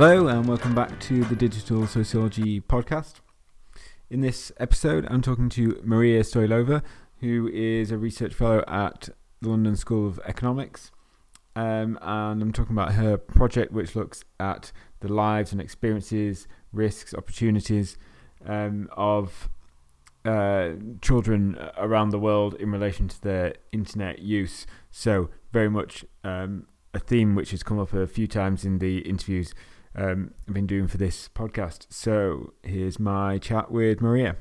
Hello, and welcome back to the Digital Sociology Podcast. In this episode, I'm talking to Maria Stoilova, who is a research fellow at the London School of Economics. Um, and I'm talking about her project, which looks at the lives and experiences, risks, opportunities um, of uh, children around the world in relation to their internet use. So, very much um, a theme which has come up a few times in the interviews um, I've been doing for this podcast. So, here's my chat with Maria.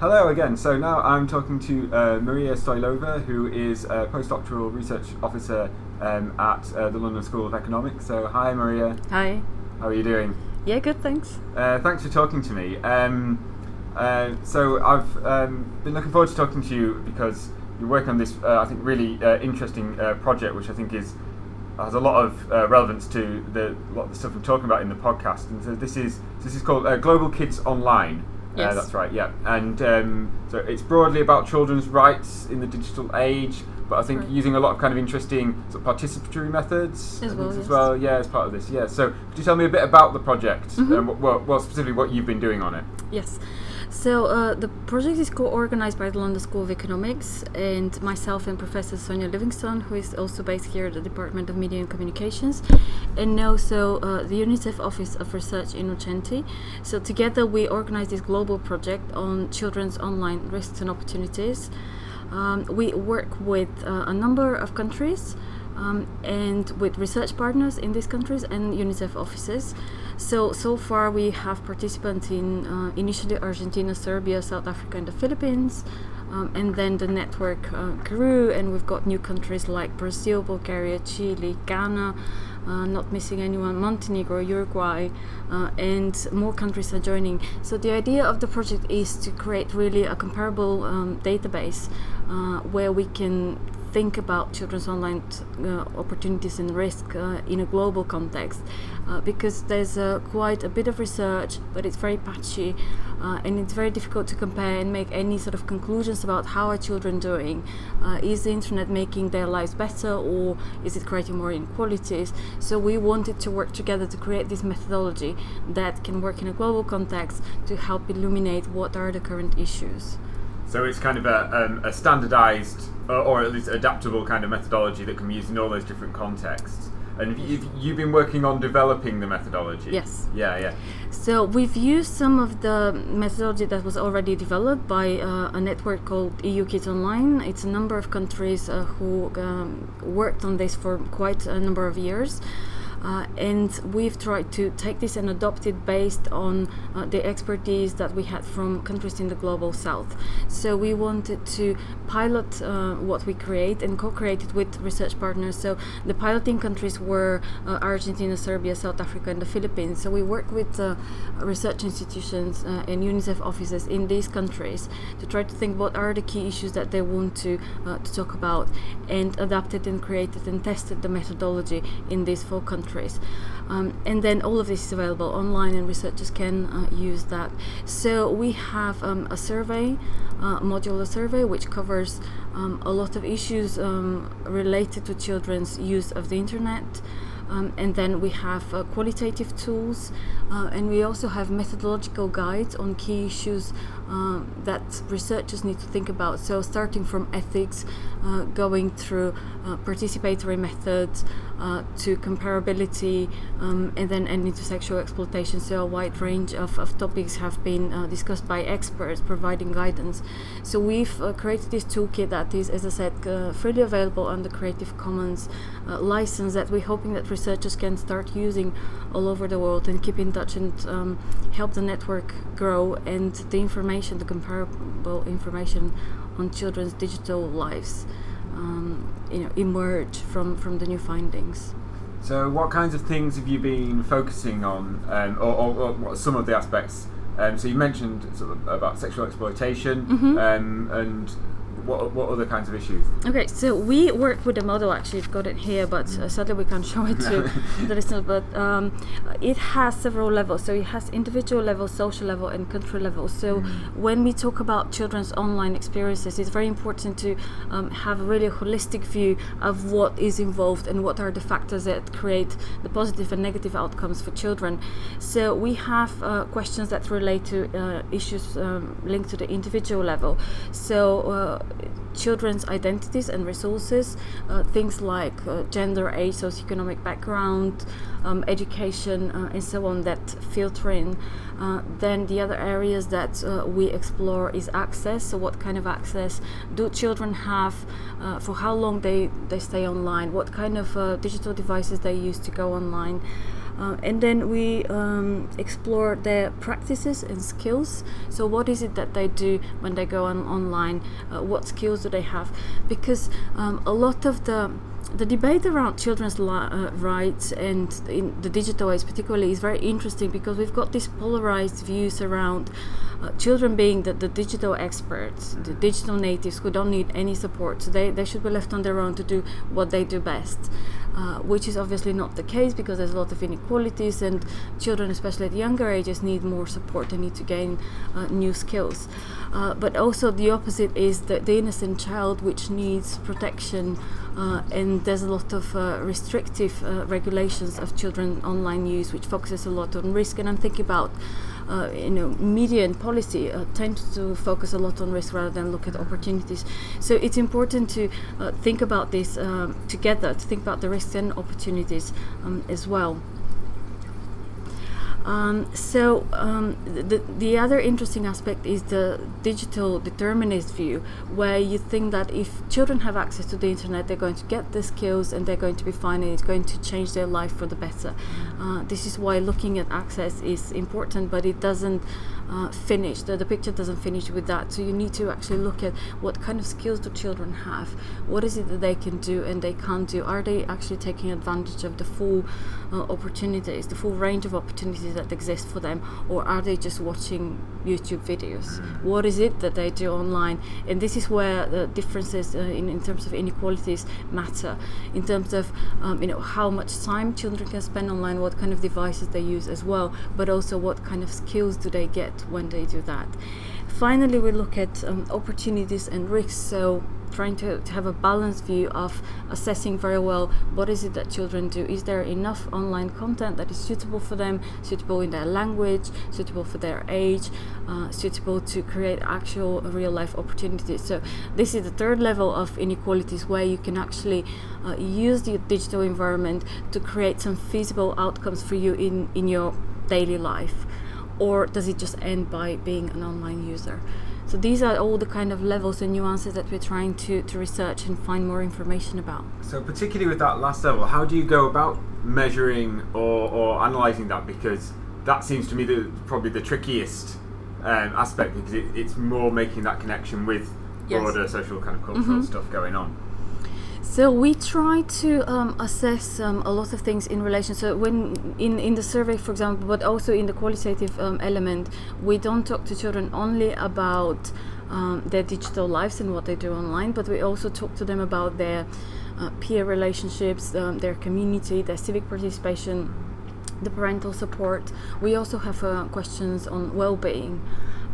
Hello again. So now I'm talking to uh, Maria Stoilova, who is a postdoctoral research officer um, at uh, the London School of Economics. So, hi, Maria. Hi. How are you doing? Yeah, good, thanks. Uh, thanks for talking to me. Um, uh, so, I've um, been looking forward to talking to you because you're working on this, uh, I think, really uh, interesting uh, project, which I think is has a lot of relevance to the lot of the stuff I'm talking about in the podcast. And so this is this is called Global Kids Online. Yes. Uh, that's right, yeah. And um, so it's broadly about children's rights in the digital age, but I think Right. using a lot of kind of interesting sort of participatory methods As well, yes. as well. Yeah, as part of this. Yeah. So could you tell me a bit about the project? Mhm. Um, well, well, specifically what you've been doing on it. Yes. So uh, the project is co-organized by the London School of Economics and myself and Professor Sonia Livingstone, who is also based here at the Department of Media and Communications, and also uh, the UNICEF Office of Research in Innocenti. So together we organize this global project on children's online risks and opportunities. Um, we work with uh, a number of countries um, and with research partners in these countries and UNICEF offices. So so far we have participants in uh, initially Argentina, Serbia, South Africa, and the Philippines. Um, and then the network uh, grew, and we've got new countries like Brazil, Bulgaria, Chile, Ghana, uh, not missing anyone, Montenegro, Uruguay, uh, and more countries are joining. So the idea of the project is to create really a comparable um, database uh, where we can think about children's online uh, opportunities and risk uh, in a global context uh, because there's uh, quite a bit of research but it's very patchy uh, and it's very difficult to compare and make any sort of conclusions about how are children doing. Is the internet making their lives better or is it creating more inequalities? So we wanted to work together to create this methodology that can work in a global context to help illuminate what are the current issues So it's kind of a, um, a standardized or, or at least adaptable kind of methodology that can be used in all those different contexts. And have you, you've been working on developing the methodology. Yes. Yeah, yeah. So we've used some of the methodology that was already developed by uh, a network called EU Kids Online. It's a number of countries uh, who um, worked on this for quite a number of years. Uh, and we've tried to take this and adopt it based on uh, the expertise that we had from countries in the global south. So we wanted to pilot uh, what we create and co-create it with research partners. So the piloting countries were uh, Argentina, Serbia, South Africa, and the Philippines. So we work with uh, research institutions uh, and UNICEF offices in these countries to try to think what are the key issues that they want to to talk about, and adapted and created and tested the methodology in these four countries. Um, and then all of this is available online, and researchers can uh, use that. So we have um, a survey, uh, modular survey, which covers um, a lot of issues um, related to children's use of the internet. Um, and then we have uh, qualitative tools, uh, and we also have methodological guides on key issues um, that researchers need to think about. So, starting from ethics, uh, going through uh, participatory methods uh, to comparability, um, and then ending to sexual exploitation. So, a wide range of, of topics have been uh, discussed by experts providing guidance. So, we've uh, created this toolkit that is, as I said, uh, freely available under Creative Commons license that we're hoping that researchers can start using all over the world and keep in touch and um, help the network grow and the information, the comparable information on children's digital lives, um, you know, emerge from, from the new findings. So what kinds of things have you been focusing on, um, or, or, or what are some of the aspects? Um, so you mentioned sort of about sexual exploitation, Mhm. um, and what what other kinds of issues? Okay, so we work with a model. Actually, I've got it here, but uh, sadly we can't show it to the listeners. But um, it has several levels. So it has individual level, social level, and country level. So mm. when we talk about children's online experiences, it's very important to um, have a really holistic view of what is involved and what are the factors that create the positive and negative outcomes for children. So we have uh, questions that relate to uh, issues um, linked to the individual level. So uh, children's identities and resources, uh, things like uh, gender, age, socioeconomic background, um, education, uh, and so on that filter in. Uh, then the other areas that uh, we explore is access. So what kind of access do children have? Uh, for how long they, they stay online? What kind of digital devices they use to go online? Uh, and then we um, explore their practices and skills. So, what is it that they do when they go on online? Uh, what skills do they have? Because um, a lot of the the debate around children's li- uh, rights and in the digital age particularly is very interesting because we've got these polarized views around uh, children being the, the digital experts the digital natives who don't need any support. So they, they should be left on their own to do what they do best uh, which is obviously not the case because there's a lot of inequalities and children especially at younger ages need more support. They need to gain uh, new skills. Uh, but also the opposite is the, the innocent child which needs protection uh, and there's a lot of uh, restrictive regulations of children online use, which focuses a lot on risk. And I'm thinking about, uh, you know, media and policy uh, tend to focus a lot on risk rather than look at opportunities. So it's important to uh, think about this um, together, to think about the risks and opportunities um, as well. Um, so um, the the other interesting aspect is the digital determinist view, where you think that if children have access to the internet, they're going to get the skills and they're going to be fine, and it's going to change their life for the better. Uh, this is why looking at access is important, but it doesn't uh, finish. The, the picture doesn't finish with that. So you need to actually look at what kind of skills do children have, what is it that they can do and they can't do. Are they actually taking advantage of the full uh, opportunities, the full range of opportunities that exist for them, or are they just watching YouTube videos? Mm. What is it that they do online? And this is where the differences uh, in, in terms of inequalities matter. In terms of um, you know how much time children can spend online, what kind of devices they use as well, but also what kind of skills do they get when they do that. Finally, we look at um, opportunities and risks. So, trying to, to have a balanced view of assessing very well what is it that children do. Is there enough online content that is suitable for them, suitable in their language, suitable for their age, uh, suitable to create actual real life opportunities? So, this is the third level of inequalities where you can actually uh, use the digital environment to create some feasible outcomes for you in, in your daily life or does it just end by being an online user? So these are all the kind of levels and nuances that we're trying to, to research and find more information about. So particularly with that last level, how do you go about measuring or, or analysing that? Because that seems to me the, probably the trickiest um, aspect because it, it's more making that connection with yes. broader social kind of cultural mm-hmm. stuff going on. So we try to um, assess um, a lot of things in relation. So when in in the survey, for example, but also in the qualitative um, element, we don't talk to children only about um, their digital lives and what they do online, but we also talk to them about their uh, peer relationships, um, their community, their civic participation, the parental support. We also have uh, questions on well-being.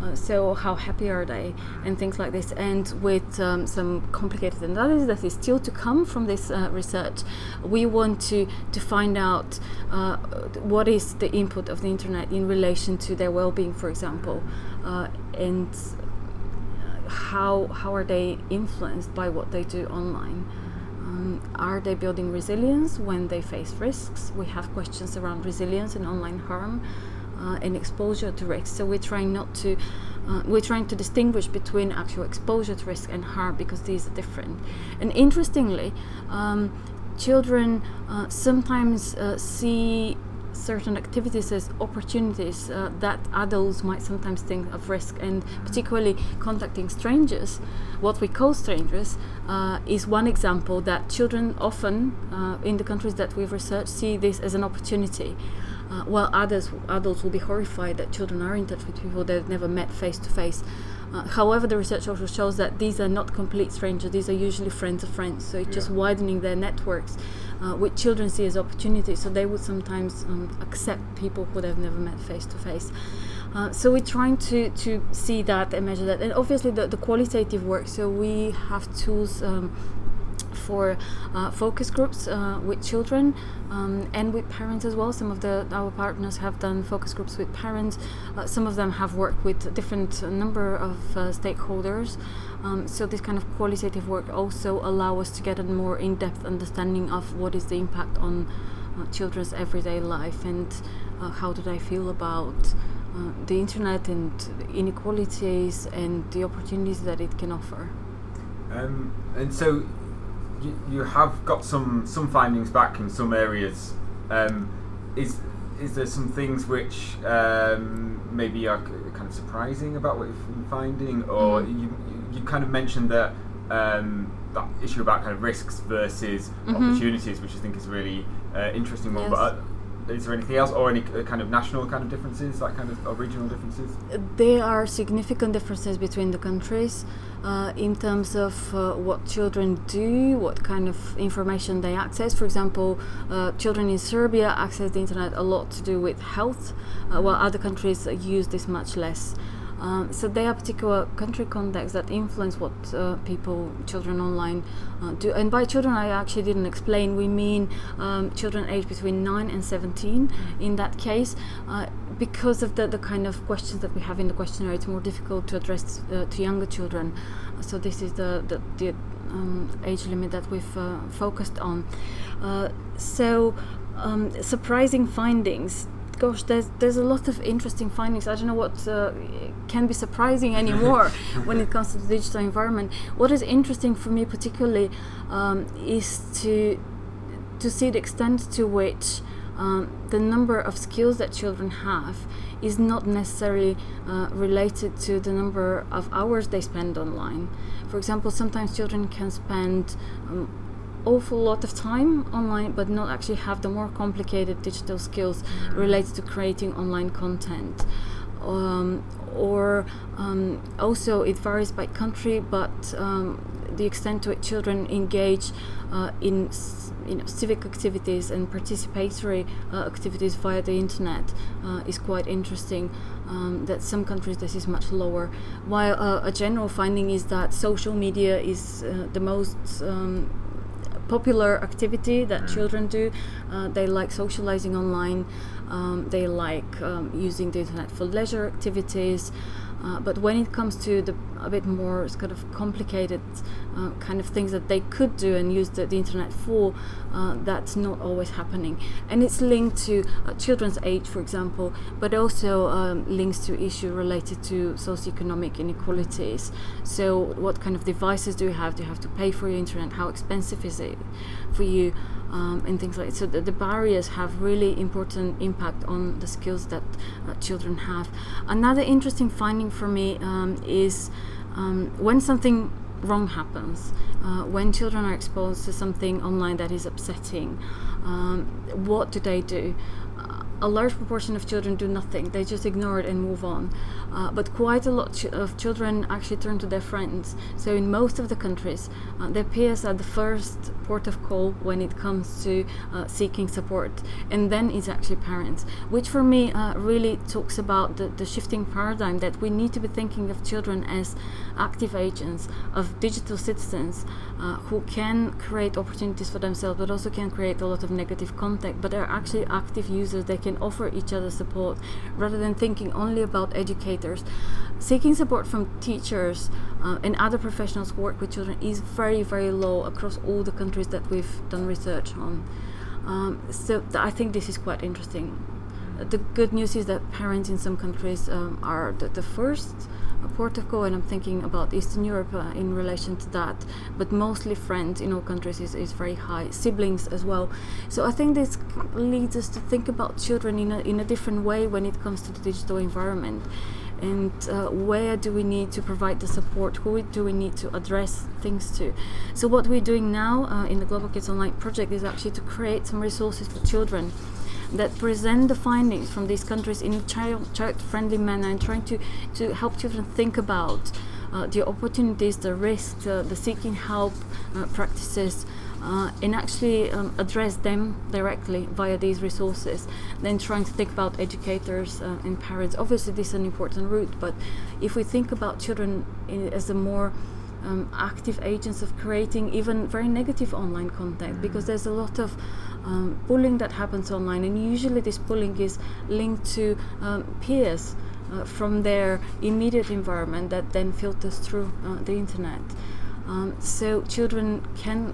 Uh, so how happy are they and things like this. And with um, some complicated analysis that is still to come from this uh, research we want to to find out uh, what is the input of the internet in relation to their well-being for example uh, and how how are they influenced by what they do online? Um, are they building resilience when they face risks? We have questions around resilience and online harm uh, exposure to risk. So we're trying not to, uh, we're trying to distinguish between actual exposure to risk and harm because these are different. And interestingly, um, children uh, sometimes uh, see certain activities as opportunities uh, that adults might sometimes think of risk and particularly contacting strangers what we call strangers uh, is one example that children often uh, in the countries that we've researched see this as an opportunity uh, while others adults will be horrified that children are in touch with people they've never met face to face however, the research also shows that these are not complete strangers, these are usually friends of friends, so it's yeah. just widening their networks, uh, which children see as opportunities, so they would sometimes um, accept people who they've never met face to face. Uh, so we're trying to, to see that and measure that. And obviously, the, the qualitative work. So we have tools um, for uh, focus groups uh, with children um, and with parents as well. Some of the our partners have done focus groups with parents. Uh, some of them have worked with a different number of uh, stakeholders. Um, so this kind of qualitative work also allow us to get a more in-depth understanding of what is the impact on uh, children's everyday life and uh, how do they feel about the internet and inequalities and the opportunities that it can offer. Um, and so you, you have got some some findings back in some areas. Um, is is there some things which um, maybe are kind of surprising about what you've been finding, or mm. you you kind of mentioned that um, that issue about kind of risks versus mm-hmm. opportunities, which I think is really uh, interesting one. Yes. But uh, is there anything else, or any kind of national kind of differences, like kind of or regional differences? There are significant differences between the countries uh, in terms of uh, what children do, what kind of information they access. For example, uh, children in Serbia access the internet a lot to do with health, uh, while other countries use this much less. Um, so there are particular country contexts that influence what uh, people, children online uh, do. And by children, I actually didn't explain. We mean um, children aged between 9 and 17 mm. in that case. Uh, because of the, the kind of questions that we have in the questionnaire, it's more difficult to address uh, to younger children. So this is the, the, the um, age limit that we've uh, focused on. Uh, so um, surprising findings gosh, there's there's a lot of interesting findings. I don't know what uh, can be surprising anymore when it comes to the digital environment. What is interesting for me particularly um, is to to see the extent to which um, the number of skills that children have is not necessarily uh, related to the number of hours they spend online. For example, sometimes children can spend um, awful lot of time online but not actually have the more complicated digital skills related to creating online content um, or um, also it varies by country but um, the extent to which children engage uh, in you know, civic activities and participatory uh, activities via the internet uh, is quite interesting. Um, that some countries this is much lower. While uh, a general finding is that social media is uh, the most um, popular activity that mm. children do. Uh, they like socializing online. Um, they like um, using the internet for leisure activities. Uh, but when it comes to the a bit more kind of complicated uh, kind of things that they could do and use the, the internet for, uh, that's not always happening. And it's linked to uh, children's age, for example, but also um, links to issue related to socioeconomic inequalities. So, what kind of devices do you have? Do you have to pay for your internet? How expensive is it for you? um, and things like that. So the, the, barriers have really important impact on the skills that uh, children have. Another interesting finding for me um, is um, when something wrong happens, uh, when children are exposed to something online that is upsetting, um, what do they do? A large proportion of children do nothing. They just ignore it and move on. Uh, but quite a lot of children actually turn to their friends. So in most of the countries, uh, their peers are the first port of call when it comes to uh, seeking support, and then it's actually parents. Which for me uh, really talks about the, the shifting paradigm that we need to be thinking of children as active agents of digital citizens uh, who can create opportunities for themselves, but also can create a lot of negative contact. But they're actually active users. They can offer each other support rather than thinking only about educators. Seeking support from teachers uh, and other professionals who work with children is very, very low across all the countries that we've done research on. Um, so th- I think this is quite interesting. The good news is that parents in some countries um, are the, the first port of call, and I'm thinking about Eastern Europe uh, in relation to that. But mostly friends in all countries is, is very high, siblings as well. So I think this leads us to think about children in a, in a different way when it comes to the digital environment. And uh, where do we need to provide the support? Who do we need to address things to? So, what we're doing now uh, in the Global Kids Online project is actually to create some resources for children that present the findings from these countries in a child, child-friendly manner and trying to, to help children think about uh, the opportunities, the risks, uh, the seeking help uh, practices, uh, and actually um, address them directly via these resources. Then trying to think about educators uh, and parents. Obviously, this is an important route, but if we think about children in, as a more um, active agents of creating even very negative online content because there's a lot of um, bullying that happens online, and usually this bullying is linked to um, peers. Uh, from their immediate environment that then filters through uh, the internet. Um, so children can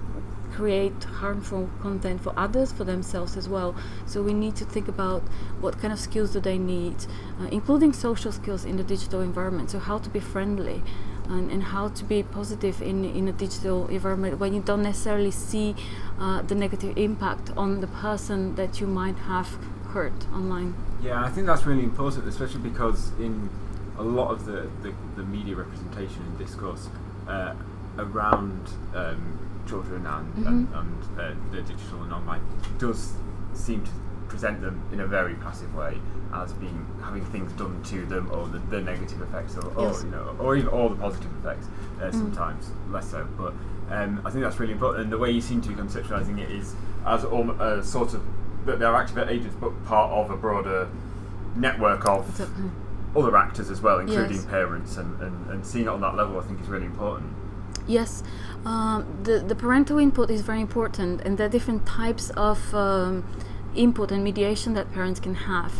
create harmful content for others, for themselves as well. So we need to think about what kind of skills do they need, uh, including social skills in the digital environment. So how to be friendly. And, and how to be positive in, in a digital environment when you don't necessarily see uh, the negative impact on the person that you might have hurt online. Yeah, I think that's really important, especially because in a lot of the, the, the media representation and discourse uh, around um, children and, mm-hmm. and, and uh, the digital and online does seem to present them in a very passive way as being having things done to them or the, the negative effects or, yes. or, you know or even all the positive effects uh, mm. sometimes less so but um, I think that's really important and the way you seem to be conceptualizing it is as a sort of that they're active agents but part of a broader network of other actors as well including yes. parents and, and, and seeing it on that level I think is really important Yes, um, the the parental input is very important, and there are different types of um, input and mediation that parents can have.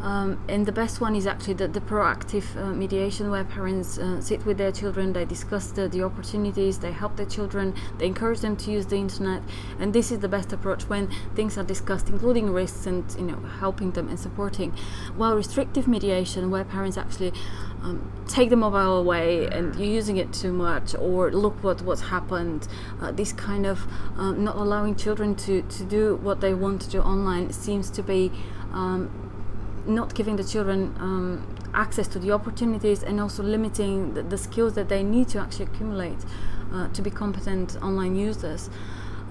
Um, and the best one is actually the, the proactive uh, mediation where parents uh, sit with their children, they discuss the, the opportunities, they help their children, they encourage them to use the internet. And this is the best approach when things are discussed, including risks and you know helping them and supporting. While restrictive mediation, where parents actually um, take the mobile away and you're using it too much, or look what what's happened. Uh, this kind of um, not allowing children to, to do what they want to do online seems to be um, not giving the children um, access to the opportunities and also limiting the, the, skills that they need to actually accumulate uh, to be competent online users.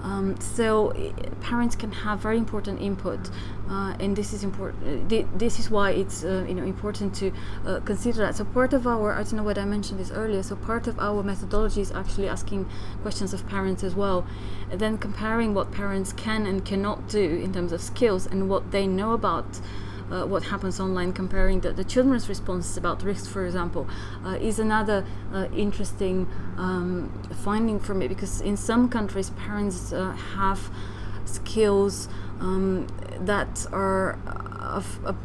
Um, so parents can have very important input, uh, and this is important. Uh, this is why it's uh, you know important to uh, consider that. So part of our, I don't know whether I mentioned this earlier. So part of our methodology is actually asking questions of parents as well, then comparing what parents can and cannot do in terms of skills and what they know about uh, what happens online, comparing the, the children's responses about risks, for example, uh, is another uh, interesting um, finding for me because in some countries, parents uh, have skills um, that are of, of,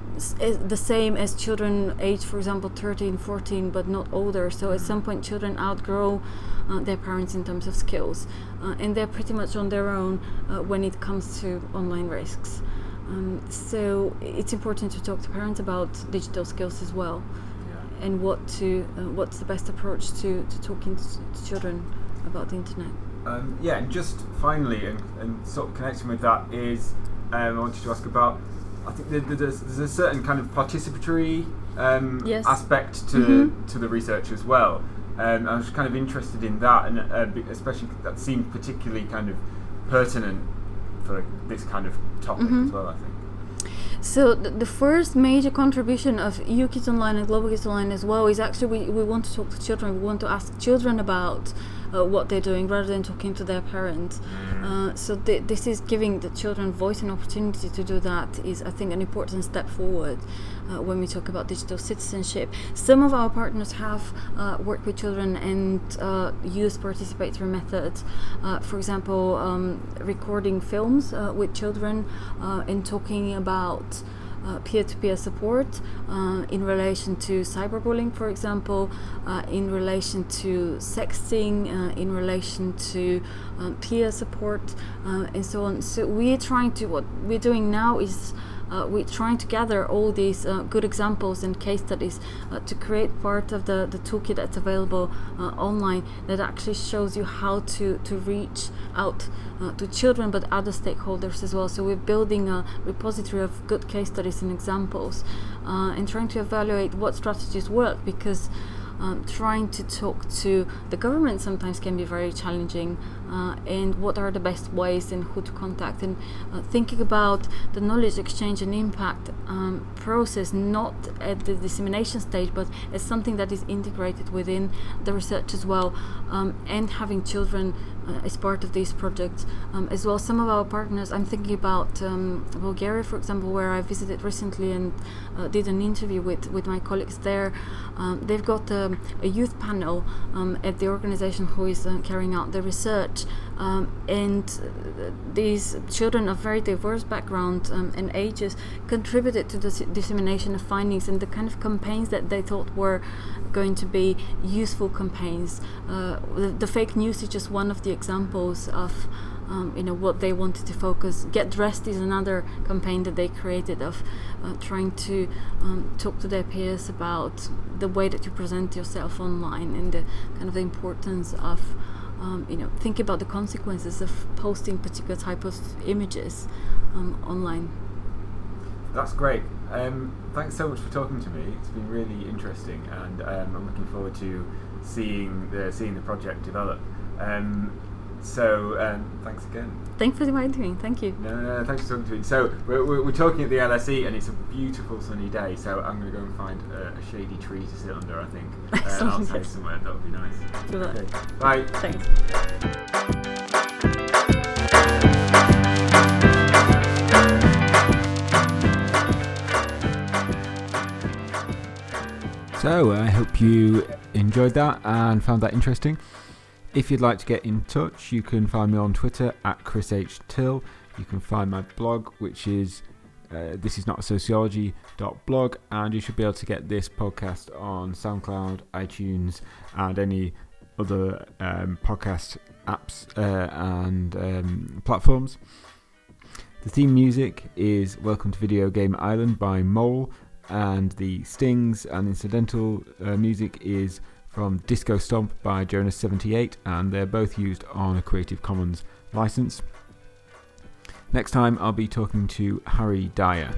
the same as children aged, for example, 13, 14, but not older. So at some point, children outgrow uh, their parents in terms of skills, uh, and they're pretty much on their own uh, when it comes to online risks. Um, so it's important to talk to parents about digital skills as well, yeah. and what to uh, what's the best approach to, to talking to, to children about the internet. Um, yeah, and just finally, and, and sort of connecting with that is, um, I wanted to ask about. I think there's, there's a certain kind of participatory um, yes. aspect to mm-hmm. to the research as well. Um, I was kind of interested in that, and uh, especially that seemed particularly kind of pertinent for this kind of topic mm-hmm. as well. I think. So the, the first major contribution of EU Kids Online and Global Kids Online as well is actually we, we want to talk to children. We want to ask children about uh, what they're doing rather than talking to their parents. Mm. Uh, so th- this is giving the children voice and opportunity to do that is I think an important step forward uh, when we talk about digital citizenship. Some of our partners have uh, worked with children and uh, used participatory methods. Uh, for example, um, recording films with children and talking about uh, peer-to-peer support uh, in relation to cyberbullying, for example, uh, in relation to sexting, uh, in relation to um, peer support, and so on. So we're trying to what we're doing now is we're trying to gather all these uh, good examples and case studies uh, to create part of the, the toolkit that's available uh, online that actually shows you how to, to reach out uh, to children but other stakeholders as well. So we're building a repository of good case studies and examples uh, and trying to evaluate what strategies work because um, trying to talk to the government sometimes can be very challenging uh, and what are the best ways and who to contact. And uh, thinking about the knowledge exchange and impact um, process not at the dissemination stage but as something that is integrated within the research as well um, and having children uh, as part of these projects. Um, as well some of our partners i'm thinking about um, bulgaria for example where i visited recently and uh, did an interview with, with my colleagues there. Um, they've got um, a youth panel um, at the organization who is uh, carrying out the research. Um, and uh, these children of very diverse background um, and ages contributed to the s- dissemination of findings and the kind of campaigns that they thought were going to be useful campaigns. Uh, the, the, fake news is just one of the examples of um, you know what they wanted to focus. Get dressed is another campaign that they created of uh, trying to um, talk to their peers about the way that you present yourself online and the kind of the importance of um, you know, think about the consequences of posting particular type of images um, online. That's great. Um, thanks so much for talking to me. It's been really interesting, and um, I'm looking forward to seeing the seeing the project develop. Um, so um, thanks again. Thanks for inviting me. Thank you. No, no, no, thanks for talking to me. So we're, we're, we're, talking at the LSE, and it's a beautiful sunny day. So I'm going to go and find a, a shady tree to sit under. I think. Uh, I'll say somewhere that would be nice. Do that. Okay. Bye. Thanks. So I hope you enjoyed that and found that interesting. If you'd like to get in touch, you can find me on Twitter at Chris H. Till. You can find my blog, which is uh, this is not sociology.blog, and you should be able to get this podcast on SoundCloud, iTunes, and any other um, podcast apps uh, and um, platforms. The theme music is Welcome to Video Game Island by Mole, and the stings and incidental uh, music is from Disco Stomp by Jonas78, and they're both used on a Creative Commons license. Next time, I'll be talking to Harry Dyer.